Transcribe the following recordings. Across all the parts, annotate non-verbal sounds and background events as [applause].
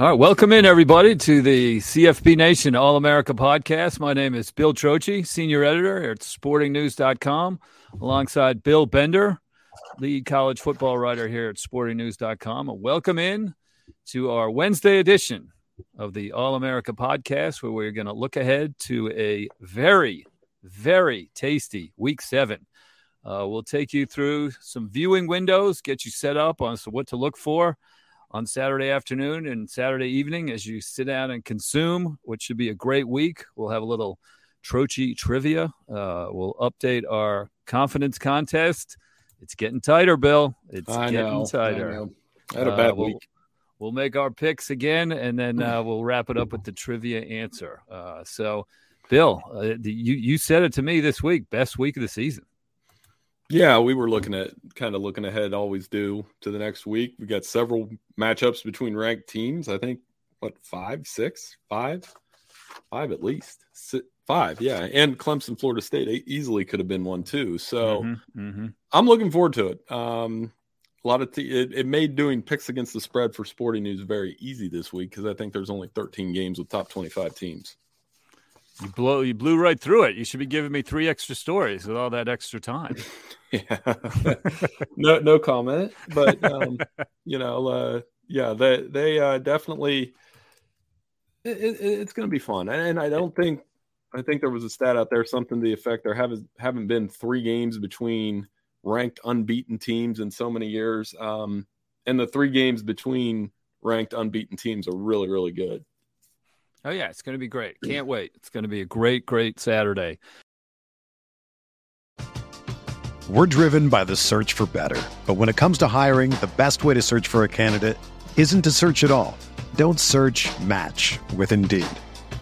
All right, welcome in everybody to the CFB Nation All America podcast. My name is Bill Trocchi, senior editor at sportingnews.com, alongside Bill Bender, lead college football writer here at sportingnews.com. A welcome in to our Wednesday edition of the All America podcast, where we're going to look ahead to a very, very tasty week seven. Uh, we'll take you through some viewing windows, get you set up on what to look for on Saturday afternoon and Saturday evening as you sit down and consume, which should be a great week. We'll have a little Trocchi trivia. Uh, we'll update our confidence contest. It's getting tighter, Bill. It's I getting know, tighter. I, I had a bad uh, we'll, week. We'll make our picks again, and then uh, [sighs] we'll wrap it up with the trivia answer. Uh, so, Bill, uh, you you said it to me this week. Best week of the season. Yeah, we were looking at kind of looking ahead, always do to the next week. We got several matchups between ranked teams. I think what five, six, five, five at least, Six, five. Yeah, and Clemson, Florida State easily could have been one too. So Mm-hmm, mm-hmm. I'm looking forward to it. Um, a lot of te- it, it made doing picks against the spread for Sporting News very easy this week because I think there's only 13 games with top 25 teams. You blow you blew right through it. You should be giving me three extra stories with all that extra time. [laughs] Yeah, [laughs] no, no comment. But um, [laughs] you know, uh, yeah, they they uh, definitely. It, it, it's going to be fun, and, and I don't think I think there was a stat out there, something to the effect there haven't haven't been three games between ranked unbeaten teams in so many years, um, and the three games between ranked unbeaten teams are really really good. Oh yeah, it's going to be great. Can't wait. It's going to be a great great Saturday. We're driven by the search for better. But when it comes to hiring, the best way to search for a candidate isn't to search at all. Don't search match with Indeed.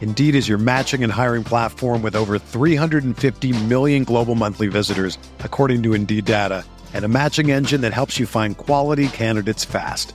Indeed is your matching and hiring platform with over 350 million global monthly visitors, according to Indeed data, and a matching engine that helps you find quality candidates fast.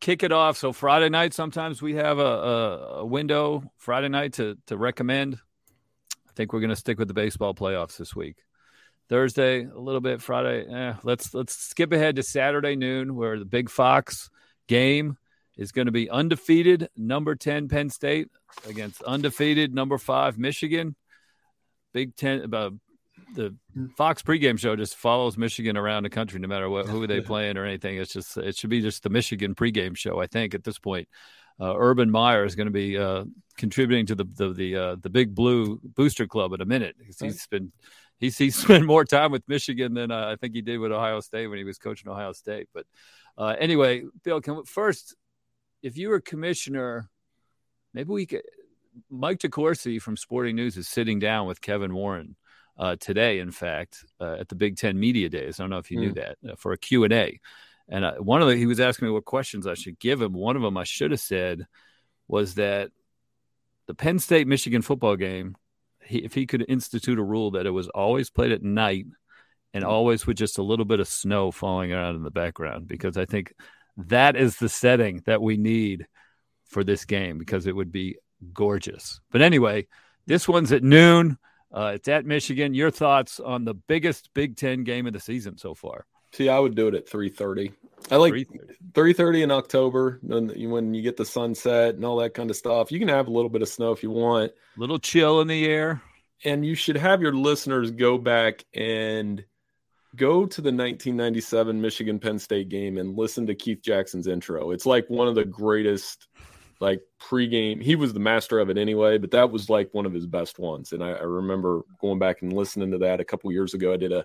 kick it off. So Friday night, sometimes we have a, a, a window Friday night to to recommend. I think we're going to stick with the baseball playoffs this week. Thursday, a little bit. Friday, eh, let's let's skip ahead to Saturday noon, where the Big Fox game is going to be undefeated number ten Penn State against undefeated number five Michigan. Big Ten, about the Fox pregame show just follows Michigan around the country, no matter what who they [laughs] playing or anything. It's just it should be just the Michigan pregame show. I think at this point, uh, Urban Meyer is going to be uh, contributing to the the the, uh, the Big Blue Booster Club in a minute. He's been he's he's [laughs] spent more time with Michigan than uh, I think he did with Ohio State when he was coaching Ohio State. But uh, anyway, Bill, can, we, first, if you were commissioner, maybe we could. Mike DeCourcy from Sporting News is sitting down with Kevin Warren uh, today, in fact, uh, at the Big Ten Media Days. I don't know if you mm. knew hmm. that uh, for a Q and A. And uh, one of the he was asking me what questions I should give him. One of them I should have said was that the Penn State Michigan football game he, if he could institute a rule that it was always played at night and mm. always with just a little bit of snow falling around in the background, because I think that is the setting that we need for this game because it would be gorgeous. But anyway, this one's at noon. Uh, it's at Michigan. Your thoughts on the biggest Big Ten game of the season so far? See, I would do it at three thirty. I like three thirty in October when you get the sunset and all that kind of stuff. You can have a little bit of snow if you want. A little chill in the air. And you should have your listeners go back and go to the 1997 Michigan Penn State game and listen to Keith Jackson's intro. It's like one of the greatest like pregame. He was the master of it anyway, but that was like one of his best ones. And I, I remember going back and listening to that a couple years ago. I did a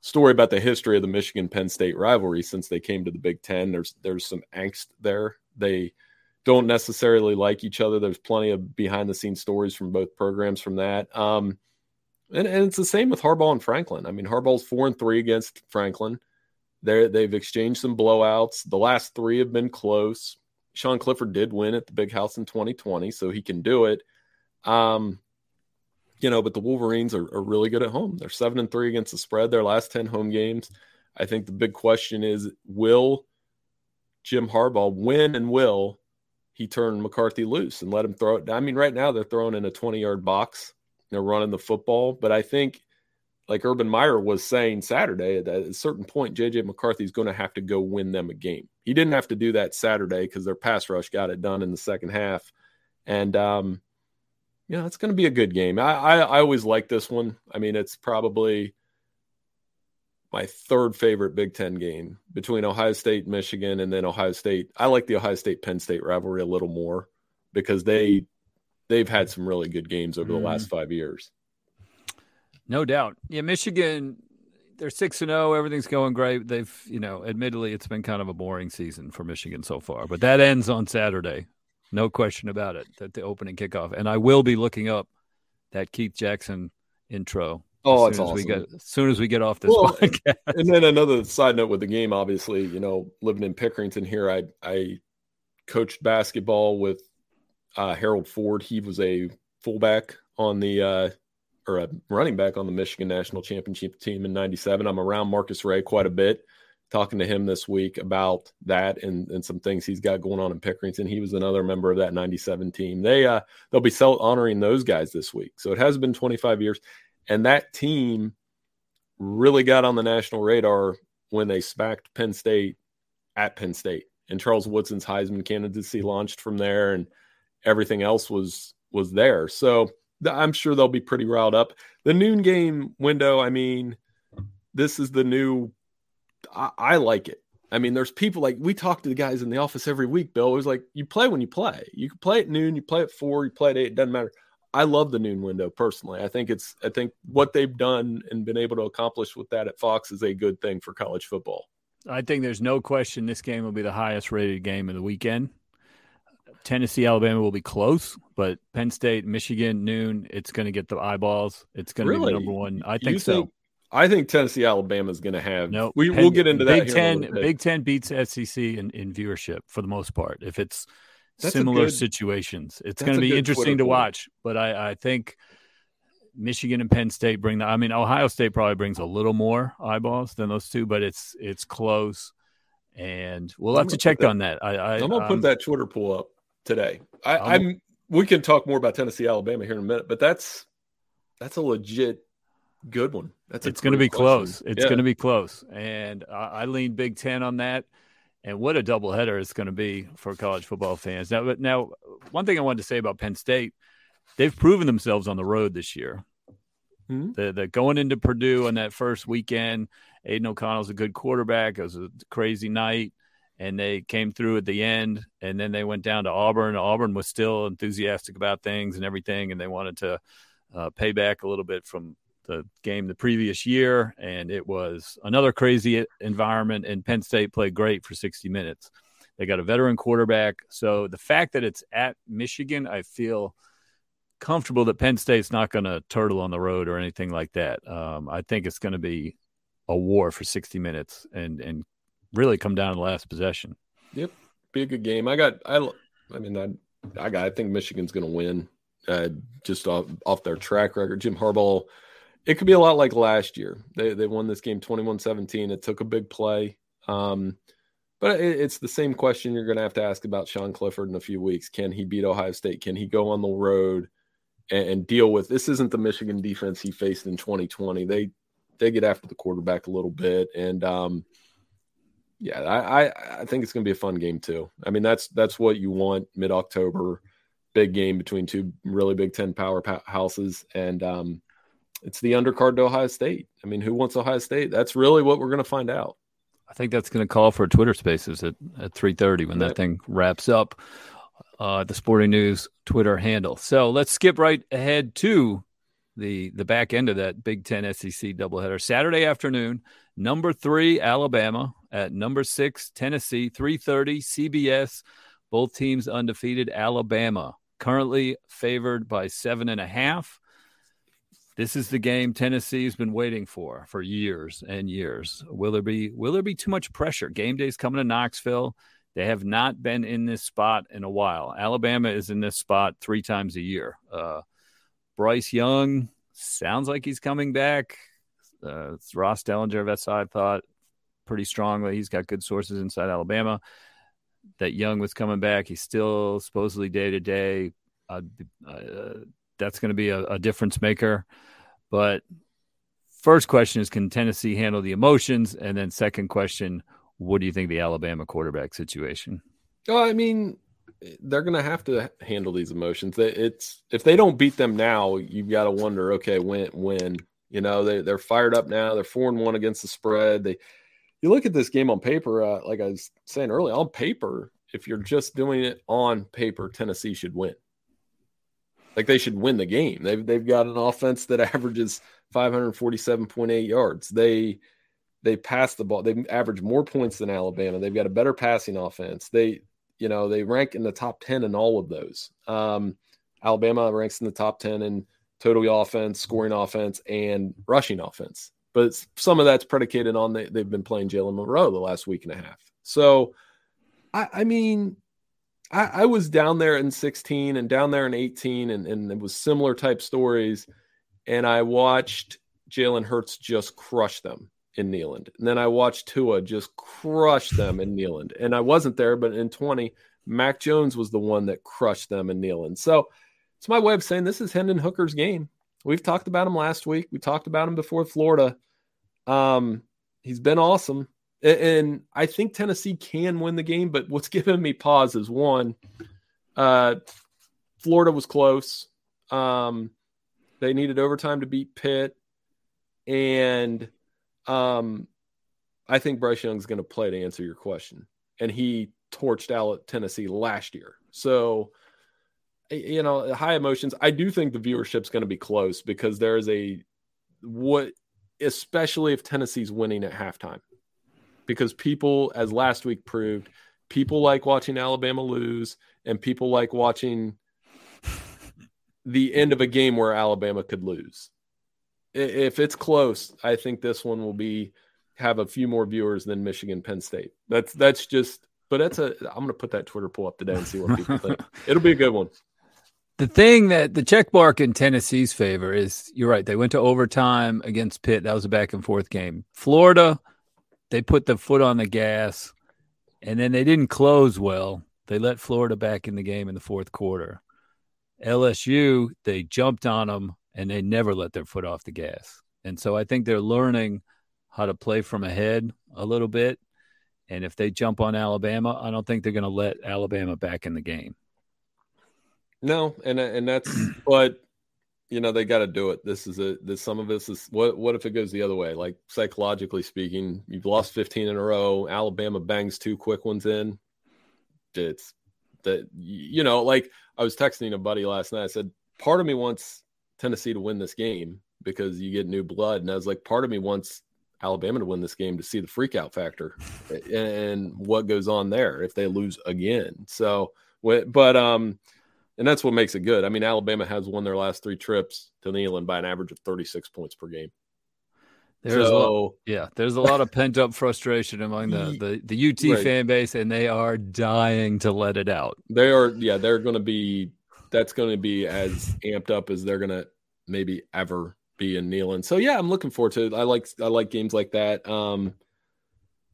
story about the history of the Michigan Penn State rivalry since they came to the Big Ten. There's there's some angst there. They don't necessarily like each other. There's plenty of behind the scenes stories from both programs from that. Um, and, and it's the same with Harbaugh and Franklin. I mean, Harbaugh's four and three against Franklin. They they've exchanged some blowouts. The last three have been close. Sean Clifford did win at the Big House in 2020, so he can do it. Um, you know, but the Wolverines are, are really good at home. They're seven and three against the spread. Their last 10 home games. I think the big question is will Jim Harbaugh win and will he turn McCarthy loose and let him throw it? I mean, right now they're throwing in a 20 yard box. They're running the football, but I think like Urban Meyer was saying Saturday, at a certain point, JJ McCarthy is going to have to go win them a game. He didn't have to do that Saturday because their pass rush got it done in the second half. And um, yeah, it's going to be a good game. I, I, I always like this one. I mean, it's probably my third favorite Big Ten game between Ohio State Michigan, and then Ohio State. I like the Ohio State Penn State rivalry a little more because they they've had some really good games over the mm. last five years. No doubt. Yeah, Michigan. They're six and zero. Oh, everything's going great. They've, you know, admittedly, it's been kind of a boring season for Michigan so far, but that ends on Saturday. No question about it. That the opening kickoff, and I will be looking up that Keith Jackson intro. Oh, as soon as we get as soon as we get off this well, podcast. And then another side note with the game, obviously, you know, living in Pickerington here, I I coached basketball with uh, Harold Ford. He was a fullback on the uh, or a running back on the Michigan national championship team in '97. I'm around Marcus Ray quite a bit talking to him this week about that and, and some things he's got going on in Pickerington. He was another member of that 97 team. They uh they'll be cel- honoring those guys this week. So it has been 25 years and that team really got on the national radar when they smacked Penn State at Penn State. And Charles Woodson's Heisman candidacy launched from there and everything else was was there. So I'm sure they'll be pretty riled up. The noon game window, I mean, this is the new I, I like it. I mean, there's people like we talk to the guys in the office every week. Bill was like, you play when you play. You can play at noon, you play at four, you play at eight. It doesn't matter. I love the noon window personally. I think it's I think what they've done and been able to accomplish with that at Fox is a good thing for college football. I think there's no question this game will be the highest rated game of the weekend. Tennessee, Alabama will be close, but Penn State, Michigan, noon, it's going to get the eyeballs. It's going to really? be number one. I think, think so. I think Tennessee Alabama is going to have. No, we will get into that. Big. Ten, Big Ten beats SEC in, in viewership for the most part. If it's That's similar good, situations, it's going to be interesting to watch. But I, I think Michigan and Penn State bring the. I mean, Ohio State probably brings a little more eyeballs than those two, but it's it's close, and we'll have to check that, on that. I, I am gonna put that Twitter poll up today. I, I'm. We can talk more about Tennessee Alabama here in a minute, but that's that's a legit good one. That's it's going to be question. close. It's yeah. going to be close, and I, I lean Big Ten on that. And what a doubleheader it's going to be for college football fans. Now, but now, one thing I wanted to say about Penn State, they've proven themselves on the road this year. Mm-hmm. The, the going into Purdue on that first weekend, Aidan O'Connell's a good quarterback. It was a crazy night, and they came through at the end. And then they went down to Auburn. Auburn was still enthusiastic about things and everything, and they wanted to uh, pay back a little bit from the game the previous year. And it was another crazy environment. And Penn State played great for 60 minutes. They got a veteran quarterback. So the fact that it's at Michigan, I feel comfortable that Penn State's not going to turtle on the road or anything like that. Um, I think it's going to be a war for 60 minutes and and really come down to the last possession. Yep, be a good game. I got I I mean I I got I think Michigan's going to win uh, just off off their track record. Jim Harbaugh it could be a lot like last year. They they won this game 21-17. It took a big play. Um, but it, it's the same question you're going to have to ask about Sean Clifford in a few weeks. Can he beat Ohio State? Can he go on the road and, and deal with this? Isn't the Michigan defense he faced in 2020? They they get after the quarterback a little bit, and um, yeah, I, I think it's going to be a fun game too. I mean, that's that's what you want mid October, big game between two really Big Ten powerhouses, and um, it's the undercard to Ohio State. I mean, who wants Ohio State? That's really what we're going to find out. I think that's going to call for Twitter Spaces at at three thirty when that thing wraps up. Uh, the Sporting News Twitter handle. So let's skip right ahead to the the back end of that Big Ten SEC doubleheader. Saturday afternoon, number three Alabama at number six Tennessee, three thirty CBS. Both teams undefeated. Alabama currently favored by seven and a half. This is the game Tennessee's been waiting for for years and years. Will there be will there be too much pressure? Game day's coming to Knoxville. They have not been in this spot in a while. Alabama is in this spot three times a year. Uh, Bryce Young sounds like he's coming back. Uh, Ross Dellenger of SI I thought pretty strongly. He's got good sources inside Alabama that Young was coming back. He's still supposedly day to day. Uh, that's going to be a, a difference maker. But first question is can Tennessee handle the emotions? And then second question, what do you think the Alabama quarterback situation? Oh, I mean, they're going to have to handle these emotions. It's if they don't beat them now, you've got to wonder, okay, when when you know they they're fired up now. They're four and one against the spread. They you look at this game on paper, uh, like I was saying earlier, on paper, if you're just doing it on paper, Tennessee should win. Like they should win the game. They've they've got an offense that [laughs] averages 547.8 yards. They they pass the ball. They average more points than Alabama. They've got a better passing offense. They you know they rank in the top 10 in all of those. Um, Alabama ranks in the top 10 in total offense, scoring offense, and rushing offense. But some of that's predicated on they, they've been playing Jalen Milroe the last week and a half. So, I, I mean, I, I, was down there in 16 and down there in 18, and, and it was similar type stories. And I watched Jalen Hurts just crush them in Neyland. And then I watched Tua just crush them in Neyland. And I wasn't there, but in 20, Mac Jones was the one that crushed them in Neyland. So it's my way of saying this is Hendon Hooker's game. We've talked about him last week. We talked about him before Florida. Um, he's been awesome. And I think Tennessee can win the game, but what's [laughs] giving me pause is one, uh, Florida was close. Um, they needed overtime to beat Pitt. And um, I think Bryce Young's going to play to answer your question. And he torched out Tennessee last year. So, you know, high emotions. I do think the viewership's going to be close because there is a what, especially if Tennessee's winning at halftime because people, as last week proved, people like watching Alabama lose and people like watching the end of a game where Alabama could lose. If it's close, I think this one will be have a few more viewers than Michigan Penn State. That's that's just but that's a I'm going to put that Twitter poll up today and see what people think. [laughs] It'll be a good one. The thing that the check mark in Tennessee's favor is you're right. They went to overtime against Pitt. That was a back and forth game. Florida they put the foot on the gas and then they didn't close well. They let Florida back in the game in the fourth quarter. LSU, they jumped on them and they never let their foot off the gas. And so I think they're learning how to play from ahead a little bit. And if they jump on Alabama, I don't think they're going to let Alabama back in the game. No, and and that's but you know they got to do it. This is a this some of this is what what if it goes the other way? Like psychologically speaking, you've lost 15 in a row. Alabama bangs two quick ones in. It's that you know, like I was texting a buddy last night. I said, part of me wants Tennessee to win this game because you get new blood, and I was like, part of me wants Alabama to win this game to see the freakout factor and what goes on there if they lose again. So, but um and that's what makes it good. I mean, Alabama has won their last three trips to Neyland by an average of 36 points per game. There's so, a lot, yeah, there's a lot of pent up frustration among the [laughs] the, the UT right. fan base, and they are dying to let it out. They are, yeah, they're going to be. That's going to be as amped up as they're going to maybe ever be in Neyland. So yeah, I'm looking forward to it. I like I like games like that. Um,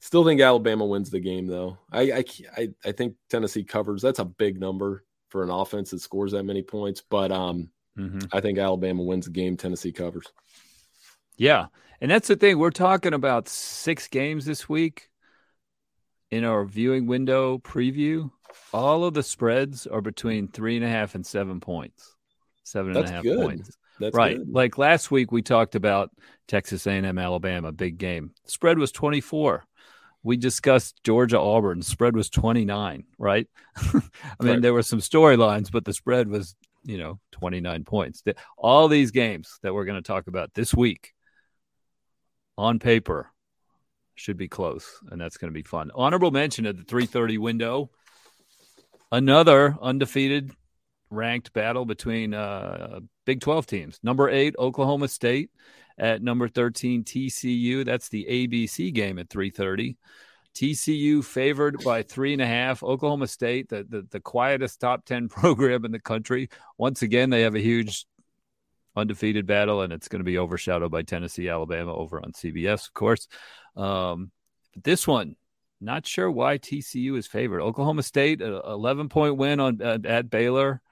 still think Alabama wins the game though. I I I think Tennessee covers. That's a big number for an offense that scores that many points. But um, mm-hmm. I think Alabama wins the game. Tennessee covers. Yeah, and that's the thing. We're talking about six games this week in our viewing window preview. All of the spreads are between three and a half and seven points. Seven and a half good. points. That's right. Good. Like last week, we talked about Texas A&M, Alabama, big game. Spread was 24 we discussed Georgia Auburn. Spread was 29, right? [laughs] I mean, right. there were some storylines, but the spread was, you know, 29 points. All these games that we're going to talk about this week on paper should be close, and that's going to be fun. Honorable mention at the 330 window. Another undefeated ranked battle between uh, Big 12 teams. Number eight, Oklahoma State at number 13 TCU. That's the ABC game at 3:30. TCU favored by three and a half. Oklahoma State, the, the, the quietest top 10 [laughs] program in the country. Once again, they have a huge undefeated battle, and it's going to be overshadowed by Tennessee, Alabama over on CBS, of course. Um, but this one, not sure why TCU is favored. Oklahoma State, 11 point win on at, at Baylor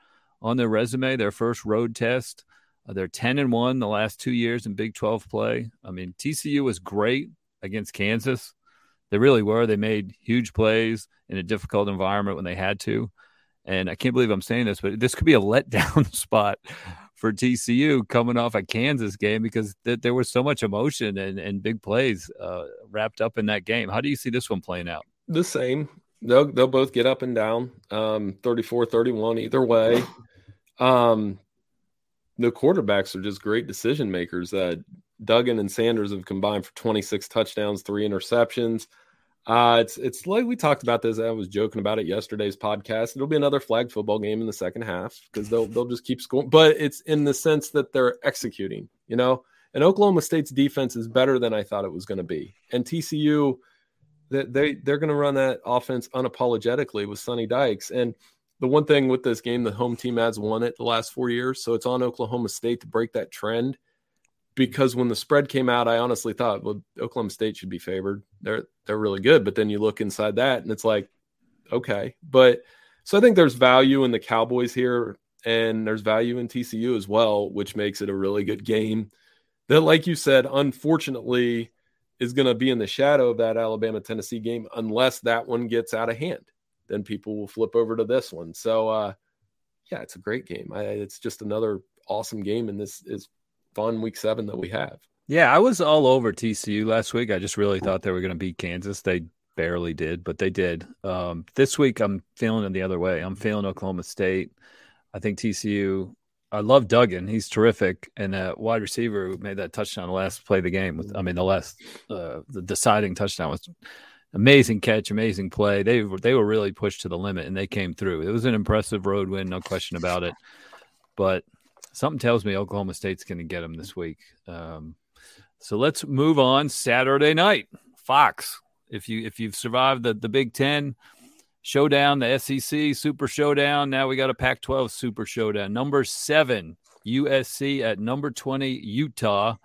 on their resume, their first road test. Uh, they're 10 and 1 the last two years in Big 12 play. I mean, TCU was great against Kansas. They really were. They made huge plays in a difficult environment when they had to. And I can't believe I'm saying this, but this could be a [laughs] letdown spot for TCU coming off a Kansas game because th- there was so much emotion and, and big plays uh, wrapped up in that game. How do you see this one playing out? The same. They'll, they'll both get up and down, um, 34 31 either way. [sighs] Um, the quarterbacks are just great decision makers. Uh, Duggan and Sanders have combined for 26 touchdowns, three interceptions. Uh, it's it's like we talked about this. I was joking about it yesterday's podcast. It'll be another flag football game in the second half because they'll they'll just keep scoring. But it's in the sense that they're executing. You know, and Oklahoma State's defense is better than I thought it was going to be. And TCU, that they they're going to run that offense unapologetically with Sonny Dykes. And the one thing with this game, the home team has won it the last four years, so it's on Oklahoma State to break that trend. Because when the spread came out, I honestly thought, well, Oklahoma State should be favored. They're they're really good, but then you look inside that, and it's like, okay, but so I think there's value in the Cowboys here, and there's value in TCU as well, which makes it a really good game. That, like you said, unfortunately, is going to be in the shadow of that Alabama Tennessee game unless that one gets out of hand then people will flip over to this one. So, uh, yeah, it's a great game. I, it's just another awesome game, and this is fun week seven that we have. Yeah, I was all over TCU last week. I just really thought they were going to beat Kansas. They barely did, but they did. Um, this week, I'm feeling it the other way. I'm feeling Oklahoma State. I think TCU. I love Duggan. He's terrific, and that wide receiver who made that touchdown last play of the game. With, I mean, the last uh, the deciding touchdown was amazing catch, amazing play. They were they were really pushed to the limit and they came through. It was an impressive road win, no question about it. But something tells me Oklahoma State's going to get them this week. Um, so let's move on. Saturday night, Fox. If you if you've survived the the Big Ten showdown, the SEC Super Showdown, now we got a Pac-12 Super Showdown. Number seven USC at number twenty Utah.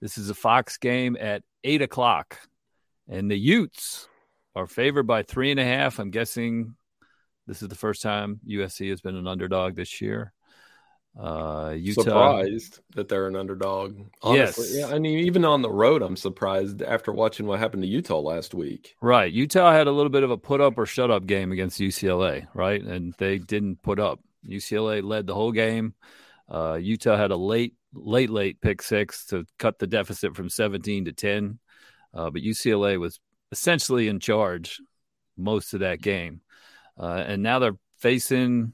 This is a Fox game at eight o'clock. And the Utes are favored by three and a half. I'm guessing this is the first time USC has been an underdog this year. Uh, Utah surprised that they're an underdog. Honestly. Yes, yeah. I mean, even on the road, I'm surprised after watching what happened to Utah last week. Right, Utah had a little bit of a put up or shut up game against UCLA, right, and they didn't put up. UCLA led the whole game. Uh, Utah had a late, late, late pick six to cut the deficit from 17 to 10, uh, but UCLA was essentially in charge most of that game. Uh, and now they're facing,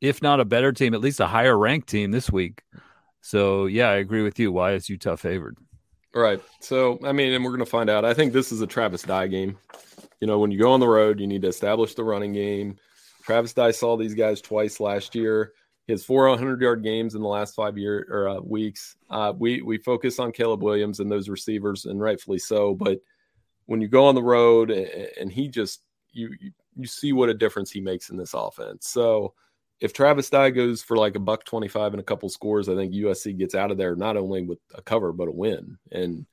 if not a better team, at least a higher ranked team this week. So, yeah, I agree with you. Why is Utah favored? Right. So, I mean, and we're going to find out. I think this is a Travis Dye game. You know, when you go on the road, you need to establish the running game. Travis Dye saw these guys twice last year. Has four 100 yard games in the last five year or uh, weeks. Uh, we we focus on Caleb Williams and those receivers, and rightfully so. But when you go on the road, and, and he just you, you you see what a difference he makes in this offense. So if Travis Dye goes for like a buck 25 and a couple scores, I think USC gets out of there not only with a cover, but a win. And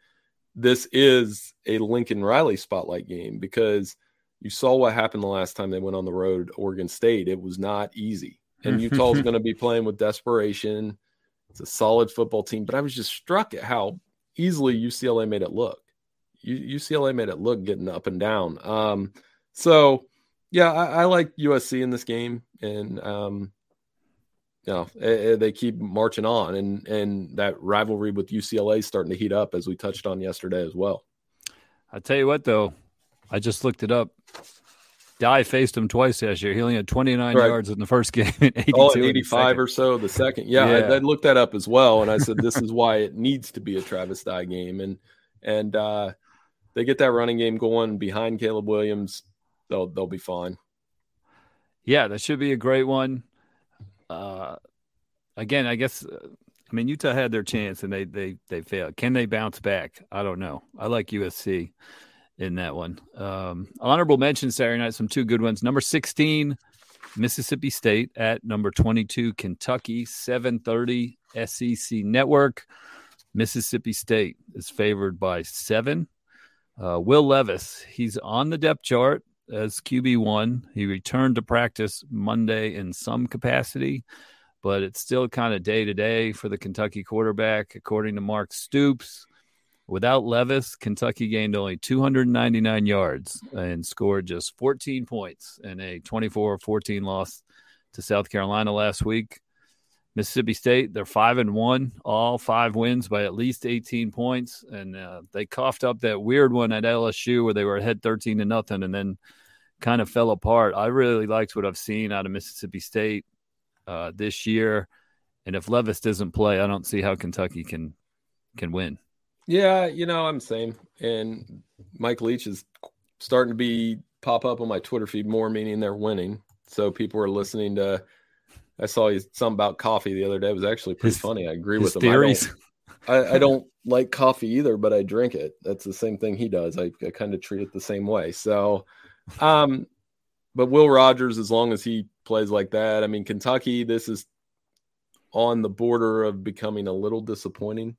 this is a Lincoln Riley spotlight game because you saw what happened the last time they went on the road, Oregon State. It was not easy. And [laughs] Utah's going to be playing with desperation. It's a solid football team, but I was just struck at how easily UCLA made it look. UCLA made it look getting up and down. Um, so yeah, I, I, like USC in this game, and um, you know it, it, they keep marching on, and and that rivalry with UCLA is starting to heat up as we touched on yesterday as well. I tell you what, though, I just looked it up. Dye faced him twice last year. He only had 29 right. yards in the first [laughs] game, and 82 oh, 85 or so the second. Yeah, yeah. I, I, looked that up as well, and I said this is why it needs to be a Travis Dye game, and and uh, they get that running game going behind Caleb Williams they'll they'll be fine. Yeah, that should be a great one. Uh, again, I guess uh, I mean Utah had their chance and they they they failed. Can they bounce back? I don't know. I like USC in that one. Um, honorable mention Saturday night, some two good ones. Number sixteen, Mississippi State at number twenty-two, Kentucky, seven thirty SEC Network. Mississippi State is favored by seven. Uh, Will Levis, he's on the depth chart as QB1. He returned to practice Monday in some capacity, but it's still kind of day to day for the Kentucky quarterback, according to Mark Stoops. Without Levis, Kentucky gained only 299 yards and scored just 14 points in a 24 14 loss to South Carolina last week. Mississippi State, they're five and one, all five wins by at least 18 points, and uh, they coughed up that weird one at LSU where they were ahead 13 to nothing, and then kind of fell apart. I really liked what I've seen out of Mississippi State uh, this year, and if Levis doesn't play, I don't see how Kentucky can can win. Yeah, you know, I'm the same. And Mike Leach is starting to be pop up on my Twitter feed more, meaning they're winning. So people are listening to. I saw something about coffee the other day. It was actually pretty his, funny. I agree with him. Theories. I don't, [laughs] I, I don't like coffee either, but I drink it. That's the same thing he does. I, I kind of treat it the same way. So um, but Will Rogers, as long as he plays like that, I mean, Kentucky, this is on the border of becoming a little disappointing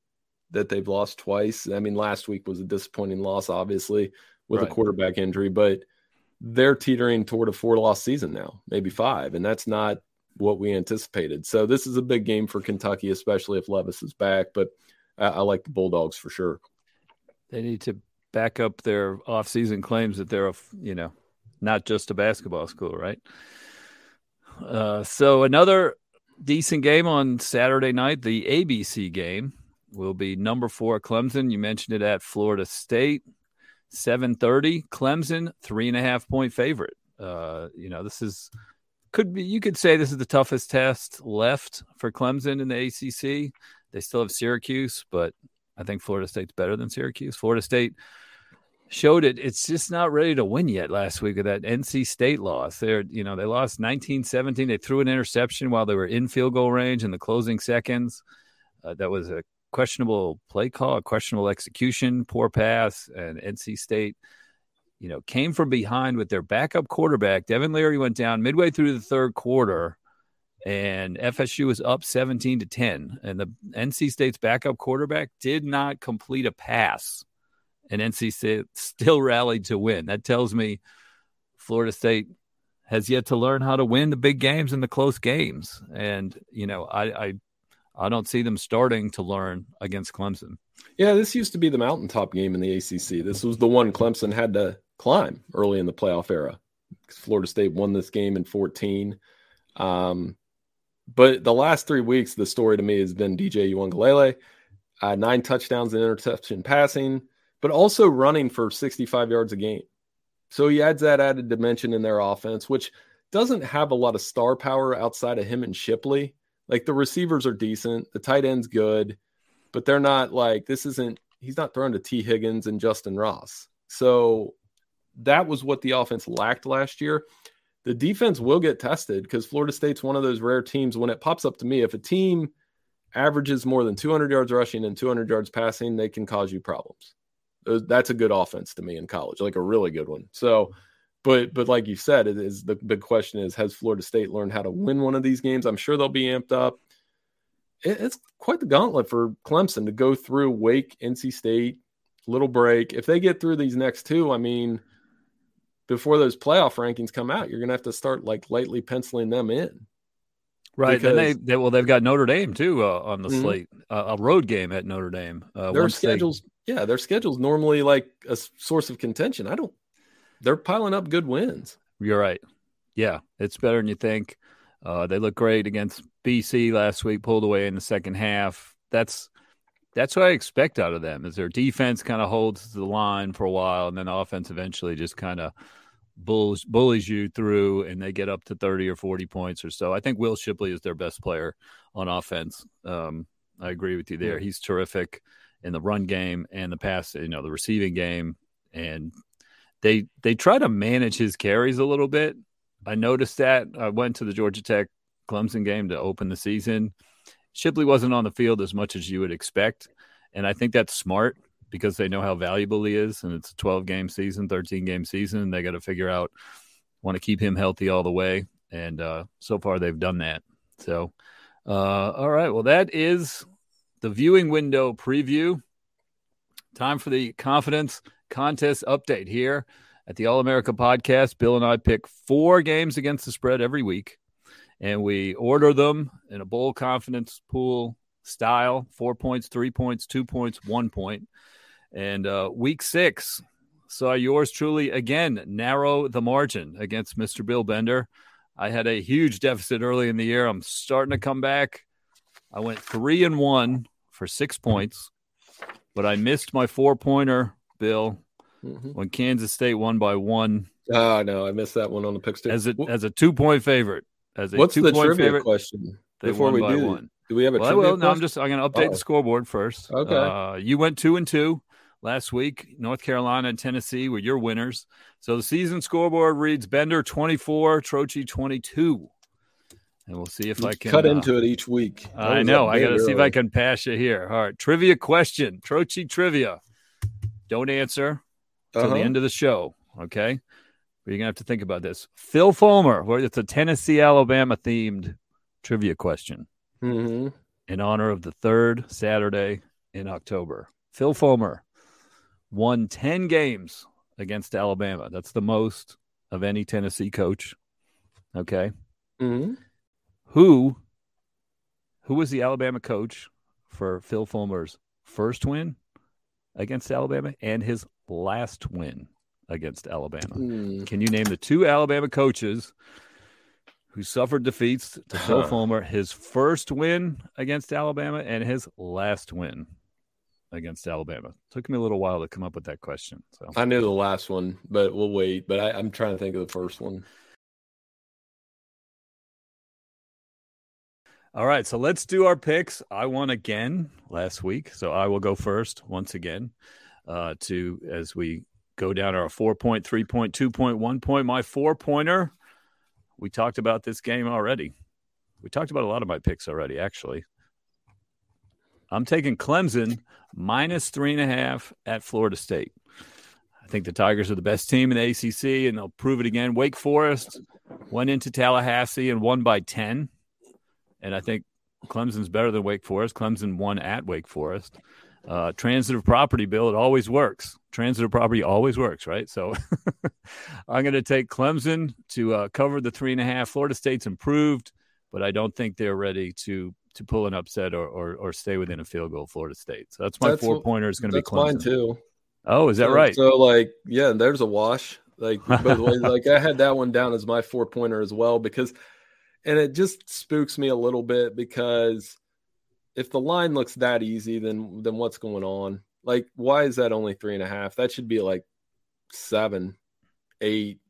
that they've lost twice. I mean, last week was a disappointing loss, obviously, with right. a quarterback injury, but they're teetering toward a four loss season now, maybe five, and that's not what we anticipated. So this is a big game for Kentucky, especially if Levis is back. But I, I like the Bulldogs for sure. They need to back up their off-season claims that they're a you know not just a basketball school, right? Uh, so another decent game on Saturday night, the ABC game will be number four Clemson. You mentioned it at Florida State, seven thirty. Clemson three and a half point favorite. Uh, you know this is could be you could say this is the toughest test left for Clemson in the ACC. They still have Syracuse, but I think Florida State's better than Syracuse. Florida State showed it. It's just not ready to win yet last week of that NC State loss. They're, you know, they lost 19 17. They threw an interception while they were in field goal range in the closing seconds. Uh, that was a questionable play call, a questionable execution, poor pass, and NC State, you know, came from behind with their backup quarterback. Devin Leary went down midway through the third quarter and FSU was up 17 to 10 and the NC State's backup quarterback did not complete a pass and NC State [laughs] still rallied to win. That tells me Florida State has yet to learn how to win the big games and the close games. And you know, I I, I don't see them starting to learn against Clemson. Yeah, this used to be the mountaintop game in the ACC. This was the one Clemson had to climb early in the playoff era. Florida State won this game in 14. Um, but the last three weeks, the story to me has been DJ Uiagalelei, uh, nine touchdowns and interception passing, but also running for 65 yards a game. So he adds that added dimension in their offense, which doesn't have a lot of star power outside of him and Shipley. Like the receivers are decent, the tight end's good, but they're not like this isn't he's not throwing to Tee Higgins and Justin Ross. So that was what the offense lacked last year. The defense will get tested because Florida State's one of those rare teams when it pops up to me. If a team averages more than 200 yards rushing and 200 yards passing, they can cause you problems. That's a good offense to me in college, like a really good one. So, but but like you said, it is the big question is has Florida State learned how to win one of these games? I'm sure they'll be amped up. It, it's quite the gauntlet for Clemson to go through Wake, NC State, little break. If they get through these next two, I mean, before those playoff rankings come out, you're going to have to start like lightly penciling them in. Right. Because, and they, they, well, they've got Notre Dame too uh, on the mm-hmm. slate, uh, a road game at Notre Dame. Uh, their schedules, they... yeah, their schedules normally like a source of contention. I don't. They're piling up good wins. You're right. Yeah, it's better than you think. Uh, they look great against BC last week. Pulled away in the second half. That's that's what I expect out of them. Is their defense kind of holds the line for a while, and then offense eventually just kind of bulls bullies you through and they get up to 30 or 40 points or so. I think Will Shipley is their best player on offense. Um, I agree with you there. He's terrific in the run game and the pass, you know, the receiving game. And they they try to manage his carries a little bit. I noticed that. I went to the Georgia Tech Clemson game to open the season. Shipley wasn't on the field as much as you would expect. And I think that's smart because they know how valuable he is, and it's a 12 game season, 13 game season. They got to figure out want to keep him healthy all the way, and uh, so far they've done that. So, uh, all right, well that is the viewing window preview. Time for the confidence contest update here at the All America podcast. Bill and I pick four games against the spread every week, and we order them in a bowl confidence pool style four points, three points, two points, one point. And uh, week six saw yours truly again narrow the margin against Mr. Bill Bender. I had a huge deficit early in the year. I'm starting to come back. I went three and one for six points, but I missed my four pointer, Bill, mm-hmm. when Kansas State won by one. Oh no, I missed that one on the pick as a as a two point favorite. As a What's the trivia favorite, question before we do? One. Do we have a well, trivia? Well, no, I'm just I'm going to update oh. the scoreboard first. Okay. Uh, you went two and two last week. North Carolina and Tennessee were your winners. So the season scoreboard reads Bender 24, Trocchi 22. And we'll see if you I can cut uh, into it each week. I know. I got to see if I can pass you here. All right. Trivia question Trocchi trivia. Don't answer till uh-huh. the end of the show. Okay. But you're going to have to think about this. Phil Fulmer, it's a Tennessee, Alabama themed trivia question mm-hmm. in honor of the third Saturday in October. Phil Fulmer, won 10 games against Alabama. That's the most of any Tennessee coach. Okay. Mm-hmm. Who who was the Alabama coach for Phil Fulmer's first win against Alabama and his last win against Alabama? Mm. Can you name the two Alabama coaches who suffered defeats to Phil Fulmer, his first win against Alabama and his last win against Alabama. Took me a little while to come up with that question. So I knew the last one, but we'll wait. But I, I'm trying to think of the first one. All right, so let's do our picks. I won again last week, so I will go first once again. Uh, to as we go down our four point, three point, two point, one point. My four pointer. We talked about this game already. We talked about a lot of my picks already, actually. I'm taking Clemson minus three and a half at Florida State. I think the Tigers are the best team in the ACC, and they'll prove it again. Wake Forest went into Tallahassee and won by 10. And I think Clemson's better than Wake Forest. Clemson won at Wake Forest. Uh, transitive property bill, it always works. Transitive property always works, right? So [laughs] I'm going to take Clemson to uh, cover the three and a half. Florida State's improved, but I don't think they're ready to to pull an upset or, or, or stay within a field goal, Florida State. So that's my that's four pointer is going to be Clemson. mine too. Oh, is that so, right? So like, yeah, there's a wash. Like both ways. [laughs] like I had that one down as my four pointer as well because and it just spooks me a little bit because if the line looks that easy, then then what's going on? Like, why is that only three and a half? That should be like seven, eight.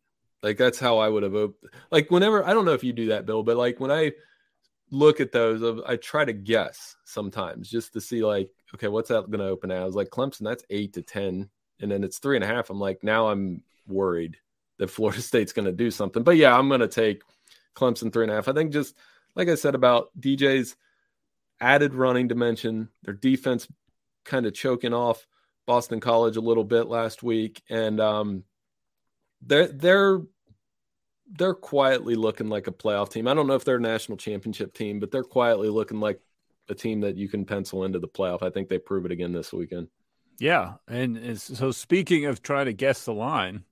Like that's how I would have op- like whenever I don't know if you do that, Bill, but like when I look at those, I try to guess sometimes just to see like, okay, what's that going to open at? I was like Clemson, that's eight to ten, and then it's three and a half. I'm like, now I'm worried that Florida [laughs] State's going to do something. But yeah, I'm going to take Clemson three and a half. I think just like I said about DJ's added running dimension, their defense kind of choking off Boston College a little bit last week, and um, they're they're they're quietly looking like a playoff team. I don't know if they're a national championship team, but they're quietly looking like a team that you can pencil into the playoff. I think they prove it again this weekend. Yeah, and so speaking of trying to guess the line,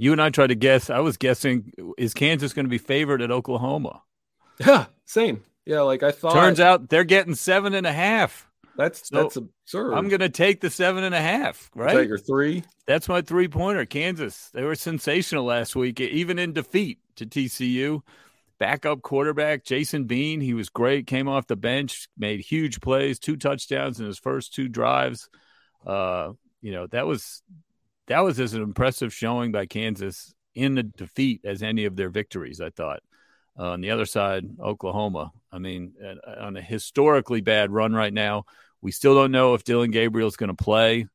you and I tried to guess. I was guessing is Kansas going to be favored at Oklahoma? Yeah, same. Yeah, like I thought. Turns out they're getting seven and a half. That's so that's absurd. I'm going to take the seven and a half. Right, take your three. That's my three pointer. Kansas. They were sensational last week, even in defeat to TCU. Backup quarterback Jason Bean. He was great. Came off the bench, made huge plays, two touchdowns in his first two drives. Uh, you know that was that was as an impressive showing by Kansas in the defeat as any of their victories. I thought. Uh, on the other side, Oklahoma. I mean, on a historically bad run right now. We still don't know if Dillon Gabriel is going to play.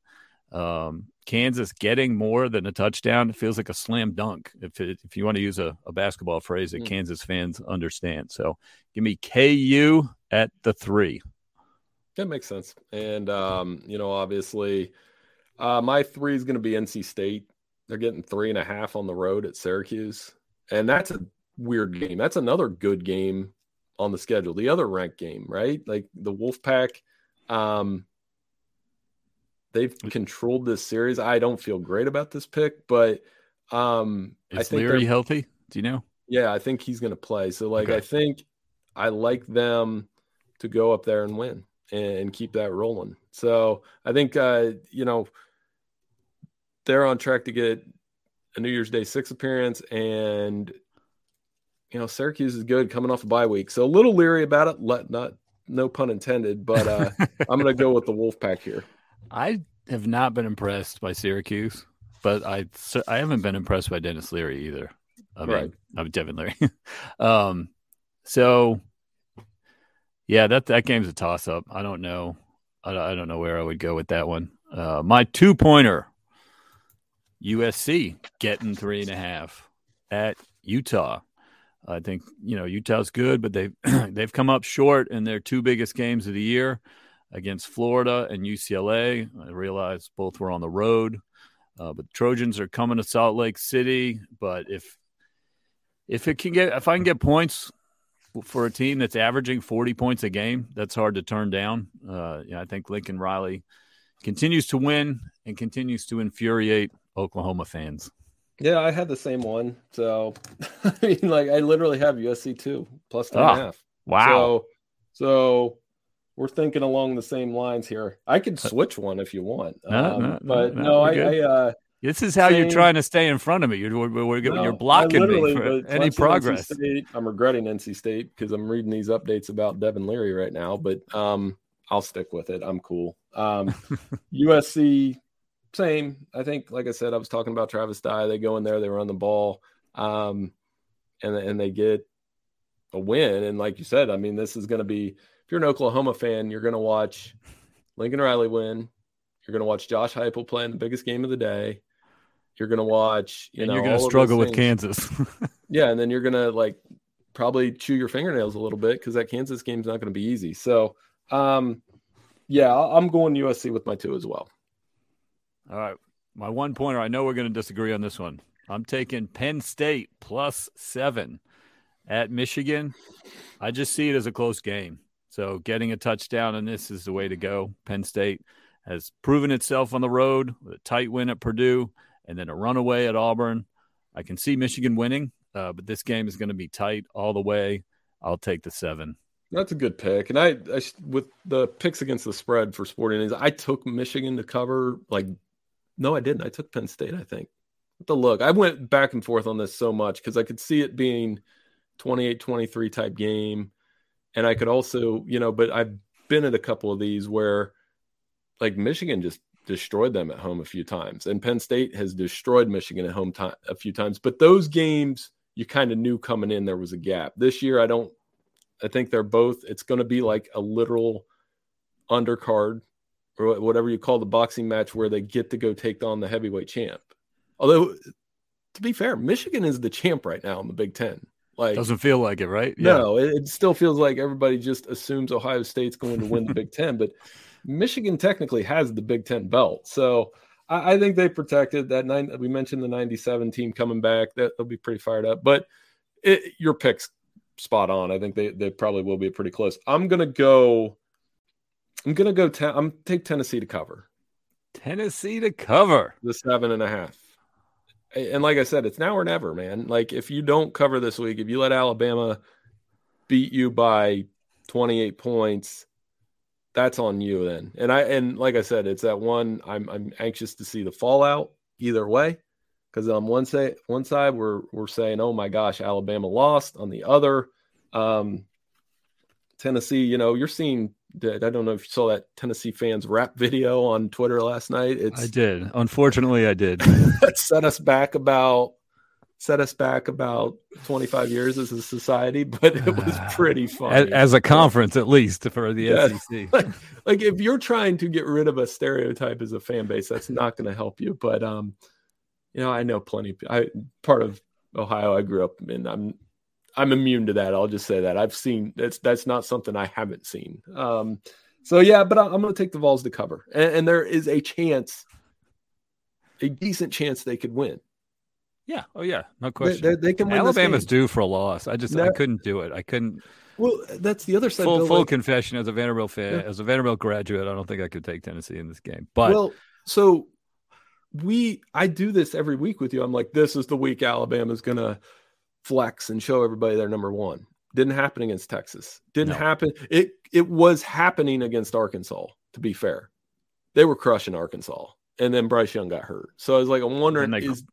Um, Kansas getting more than a touchdown feels like a slam dunk. If it, if you want to use a, a basketball phrase that mm. Kansas fans understand, so give me KU at the three. That makes sense. And um, you know, obviously, uh, my three is going to be NC State. They're getting three and a half on the road at Syracuse, and that's a weird game. That's another good game on the schedule. The other ranked game, right? Like the Wolfpack, um, they've controlled this series. I don't feel great about this pick, but um, is I think Leary healthy? Do you know? Yeah, I think he's going to play. So, like, okay. I think I like them to go up there and win and keep that rolling. So, I think uh, you know they're on track to get a New Year's Day six appearance, and you know, Syracuse is good coming off a bye week. So a little leery about it. Let not no pun intended, but uh, [laughs] I'm going to go with the Wolfpack here. I have not been impressed by Syracuse, but I I haven't been impressed by Denis Leary either. I mean, right. I'm Devin Leary. [laughs] um, so yeah, that that game's a toss up. I don't know. I, I don't know where I would go with that one. Uh, my two pointer, USC getting three and a half at Utah. I think you know Utah's good, but they've [clears throat] they've come up short in their two biggest games of the year against Florida and UCLA. I realize both were on the road, uh, but the Trojans are coming to Salt Lake City. But if if it can get if I can get points for a team that's averaging 40 points a game, that's hard to turn down. Uh, I think Lincoln Riley continues to win and continues to infuriate Oklahoma fans. Yeah, I had the same one. So [laughs] I mean, like I literally have USC two plus two oh, and a ah. Wow. So, so we're thinking along the same lines here. I could switch one if you want, no, um, no, but no, no I, I uh, this is how same, you're trying to stay in front of me. You're, we're, we're, you're blocking me for any progress. State, I'm regretting NC State because I'm reading these updates about Devin Leary right now, but um, I'll stick with it. I'm cool. Um, [laughs] USC same. I think, like I said, I was talking about Travis Dye. They go in there, they run the ball, um, and and they get a win. And like you said, I mean, this is going to be. If you're an Oklahoma fan, you're going to watch Lincoln Riley win. You're going to watch Josh Heupel play in the biggest game of the day. You're going to watch, you and know, you're going to struggle with Kansas. [laughs] yeah, and then you're going to like probably chew your fingernails a little bit because that Kansas game's not going to be easy. So, um, yeah, I'm going USC with my two as well. All right. My one pointer, I know we're going to disagree on this one. I'm taking Penn State plus seven at Michigan. I just see it as a close game. So getting a touchdown in this is the way to go. Penn State has proven itself on the road with a tight win at Purdue and then a runaway at Auburn. I can see Michigan winning, uh, but this game is going to be tight all the way. I'll take the seven. That's a good pick. And I, I with the picks against the spread for sporting, I took Michigan to cover like no, I didn't. I took Penn State, I think. The look. I went back and forth on this so much because I could see it being 28-23 type game. And I could also, you know, but I've been at a couple of these where like Michigan just destroyed them at home a few times, and Penn State has destroyed Michigan at home time a few times. But those games you kind of knew coming in there was a gap. This year, I don't. I think they're both. It's going to be like a literal undercard or whatever you call the boxing match where they get to go take on the heavyweight champ. Although, to be fair, Michigan is the champ right now in the Big Ten. Like doesn't feel like it, right? Yeah. No, it, it still feels like everybody just assumes Ohio State's going to win the Big Ten, but Michigan technically has the Big Ten belt. So I, I think they protected that nine. We mentioned the 97 team coming back. That they'll be pretty fired up. But it, your pick's spot on. I think they, they probably will be pretty close. I'm going to go. I'm going to go. Ten, I'm take Tennessee to cover. Tennessee to cover the seven and a half. And like I said, it's now or never, man. Like if you don't cover this week, if you let Alabama beat you by 28 points, that's on you then. And I and like I said, it's that one. I'm I'm anxious to see the fallout either way, because on one side one side we're we're saying, oh my gosh, Alabama lost. On the other, um, Tennessee, you know, you're seeing. I don't know if you saw that Tennessee fans rap video on Twitter last night. It's, I did. Unfortunately, I did. that [laughs] set us back about set us back about 25 years as a society, but it was [sighs] pretty fun. As, as, a conference, at least for the yeah. SEC. [laughs] Like, like, if you're trying to get rid of a stereotype as a fan base, that's not going to help you. But um, you know, I know plenty. I part of Ohio. I grew up in. I'm I'm immune to that. I'll just say that I've seen that's that's not something I haven't seen. Um, so yeah, but I'm going to take the Vols to cover, and, and there is a chance, a decent chance they could win. Yeah. Oh yeah. No question. They, they, they can. Alabama's due for a loss. I just. I couldn't do it. I couldn't. Well, that's the other side. Full, Bill, full like, confession as a Vanderbilt fan, yeah. as a Vanderbilt graduate, I don't think I could take Tennessee in this game. But well, so we, I do this every week with you. I'm like, this is the week Alabama's gonna flex and show everybody they're number one. Didn't happen against Texas. Didn't no. happen. It it was happening against Arkansas. To be fair, they were crushing Arkansas, and then Bryce Young got hurt. So I was like, I'm wondering, they, is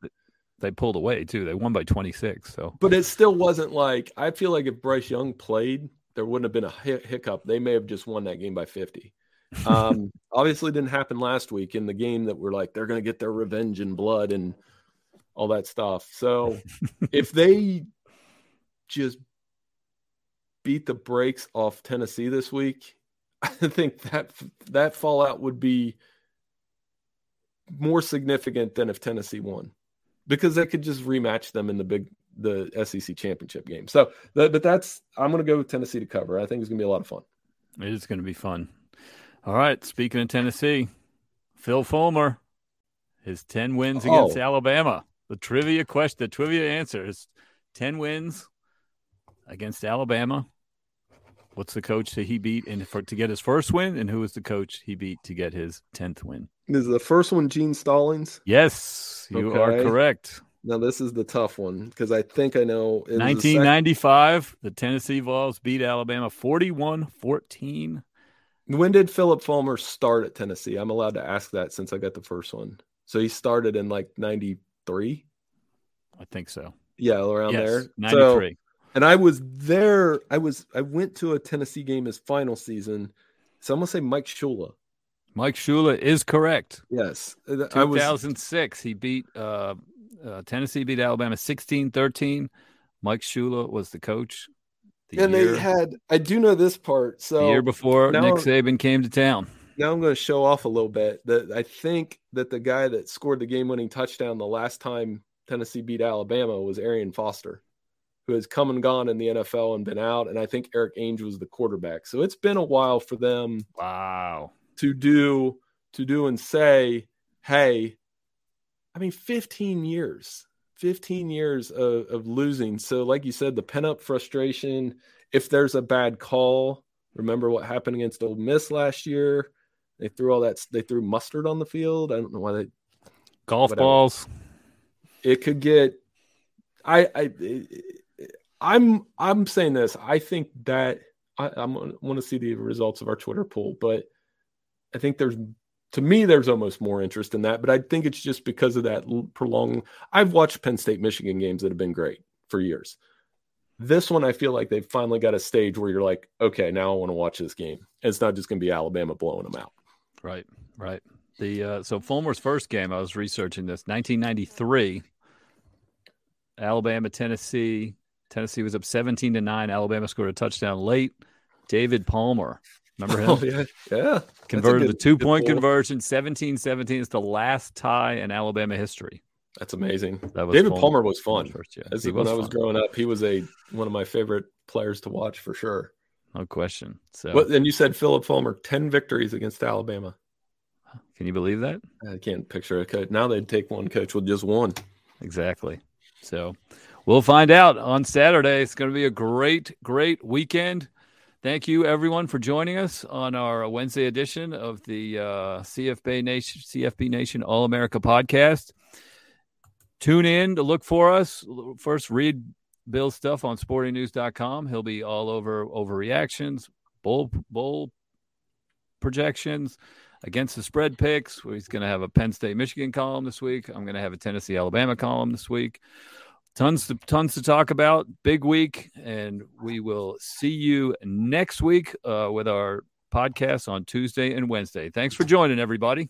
they pulled away too. They won by 26. So, but it still wasn't like I feel like if Bryce Young played, there wouldn't have been a hiccup. They may have just won that game by 50. [laughs] Um, obviously, didn't happen last week in the game that we're like they're going to get their revenge in blood and all that stuff. So, [laughs] if they just beat the brakes off Tennessee this week, [laughs] I think that that fallout would be more significant than if Tennessee won because they could just rematch them in the big the SEC championship game. So, but that's I'm going to go with Tennessee to cover. I think it's going to be a lot of fun. It is going to be fun. All right. Speaking of Tennessee, Phil Fulmer, his 10 wins against oh. Alabama. The trivia question, the trivia answer is 10 wins against Alabama. What's the coach that he beat in for to get his first win, and who was the coach he beat to get his tenth win? Is the first one Gene Stallings? Yes, you okay. are correct. Now this is the tough one because I think I know. 1995, the, the Tennessee Vols beat Alabama 41-14. When did Phillip Fulmer start at Tennessee? I'm allowed to ask that since I got the first one. So he started in like 93? I think so. Yeah, around yes, there. 93. So, and I was there. I was I went to a Tennessee game his final season. So I'm gonna say Mike Shula. Mike Shula is correct. Yes. 2006, was... he beat uh, uh, Tennessee beat Alabama 16-13. Mike Shula was the coach. The and year, they had I do know this part. So the year before Nick Saban came to town. Now I'm going to show off a little bit. That I think that the guy that scored the game-winning touchdown the last time Tennessee beat Alabama was Arian Foster who has come and gone in the NFL and been out. And I think Erik Ainge was the quarterback. So it's been a while for them. Wow. To do to do and say, hey, I mean, 15 years, 15 years of, of losing. So, like you said, the pent up frustration. If there's a bad call, remember what happened against Ole Miss last year? They threw all that. They threw mustard on the field. I don't know why they golf whatever. balls. It could get. I. I I'm I'm saying this. I think that I, I'm want to see the results of our Twitter poll, but I think there's to me there's almost more interest in that. But I think it's just because of that prolonged. I've watched Penn State Michigan games that have been great for years. This one, I feel like they've finally got a stage where you're like, okay, now I want to watch this game. It's not just going to be Alabama blowing them out. Right, right. The uh, so Fulmer's first game, I was researching this, 1993, Alabama, Tennessee. Tennessee was up 17 to nine. Alabama scored a touchdown late. David Palmer, remember him? [laughs] Oh yeah, yeah. Converted the two point conversion, 17 17. It's the last tie in Alabama history. That's amazing. That was David Palmer, Palmer was fun. First, yeah. As, when I was growing up, he was a one of my favorite players to watch for sure. No question. So, what, and you said Phillip Fulmer, ten victories against Alabama. Can you believe that? I can't picture a coach. Now they'd take one coach with just one. Exactly. So we'll find out on Saturday. It's going to be a great, great weekend. Thank you, everyone, for joining us on our Wednesday edition of the uh, CFB Nation, CFB Nation All America podcast. Tune in to look for us. First, read Bill's stuff on sportingnews.com. He'll be all over overreactions, bowl, bowl projections, against the spread picks. He's going to have a Penn State Michigan column this week. I'm going to have a Tennessee Alabama column this week. Tons to tons to talk about. Big week, and we will see you next week uh, with our podcast on Tuesday and Wednesday. Thanks for joining, everybody.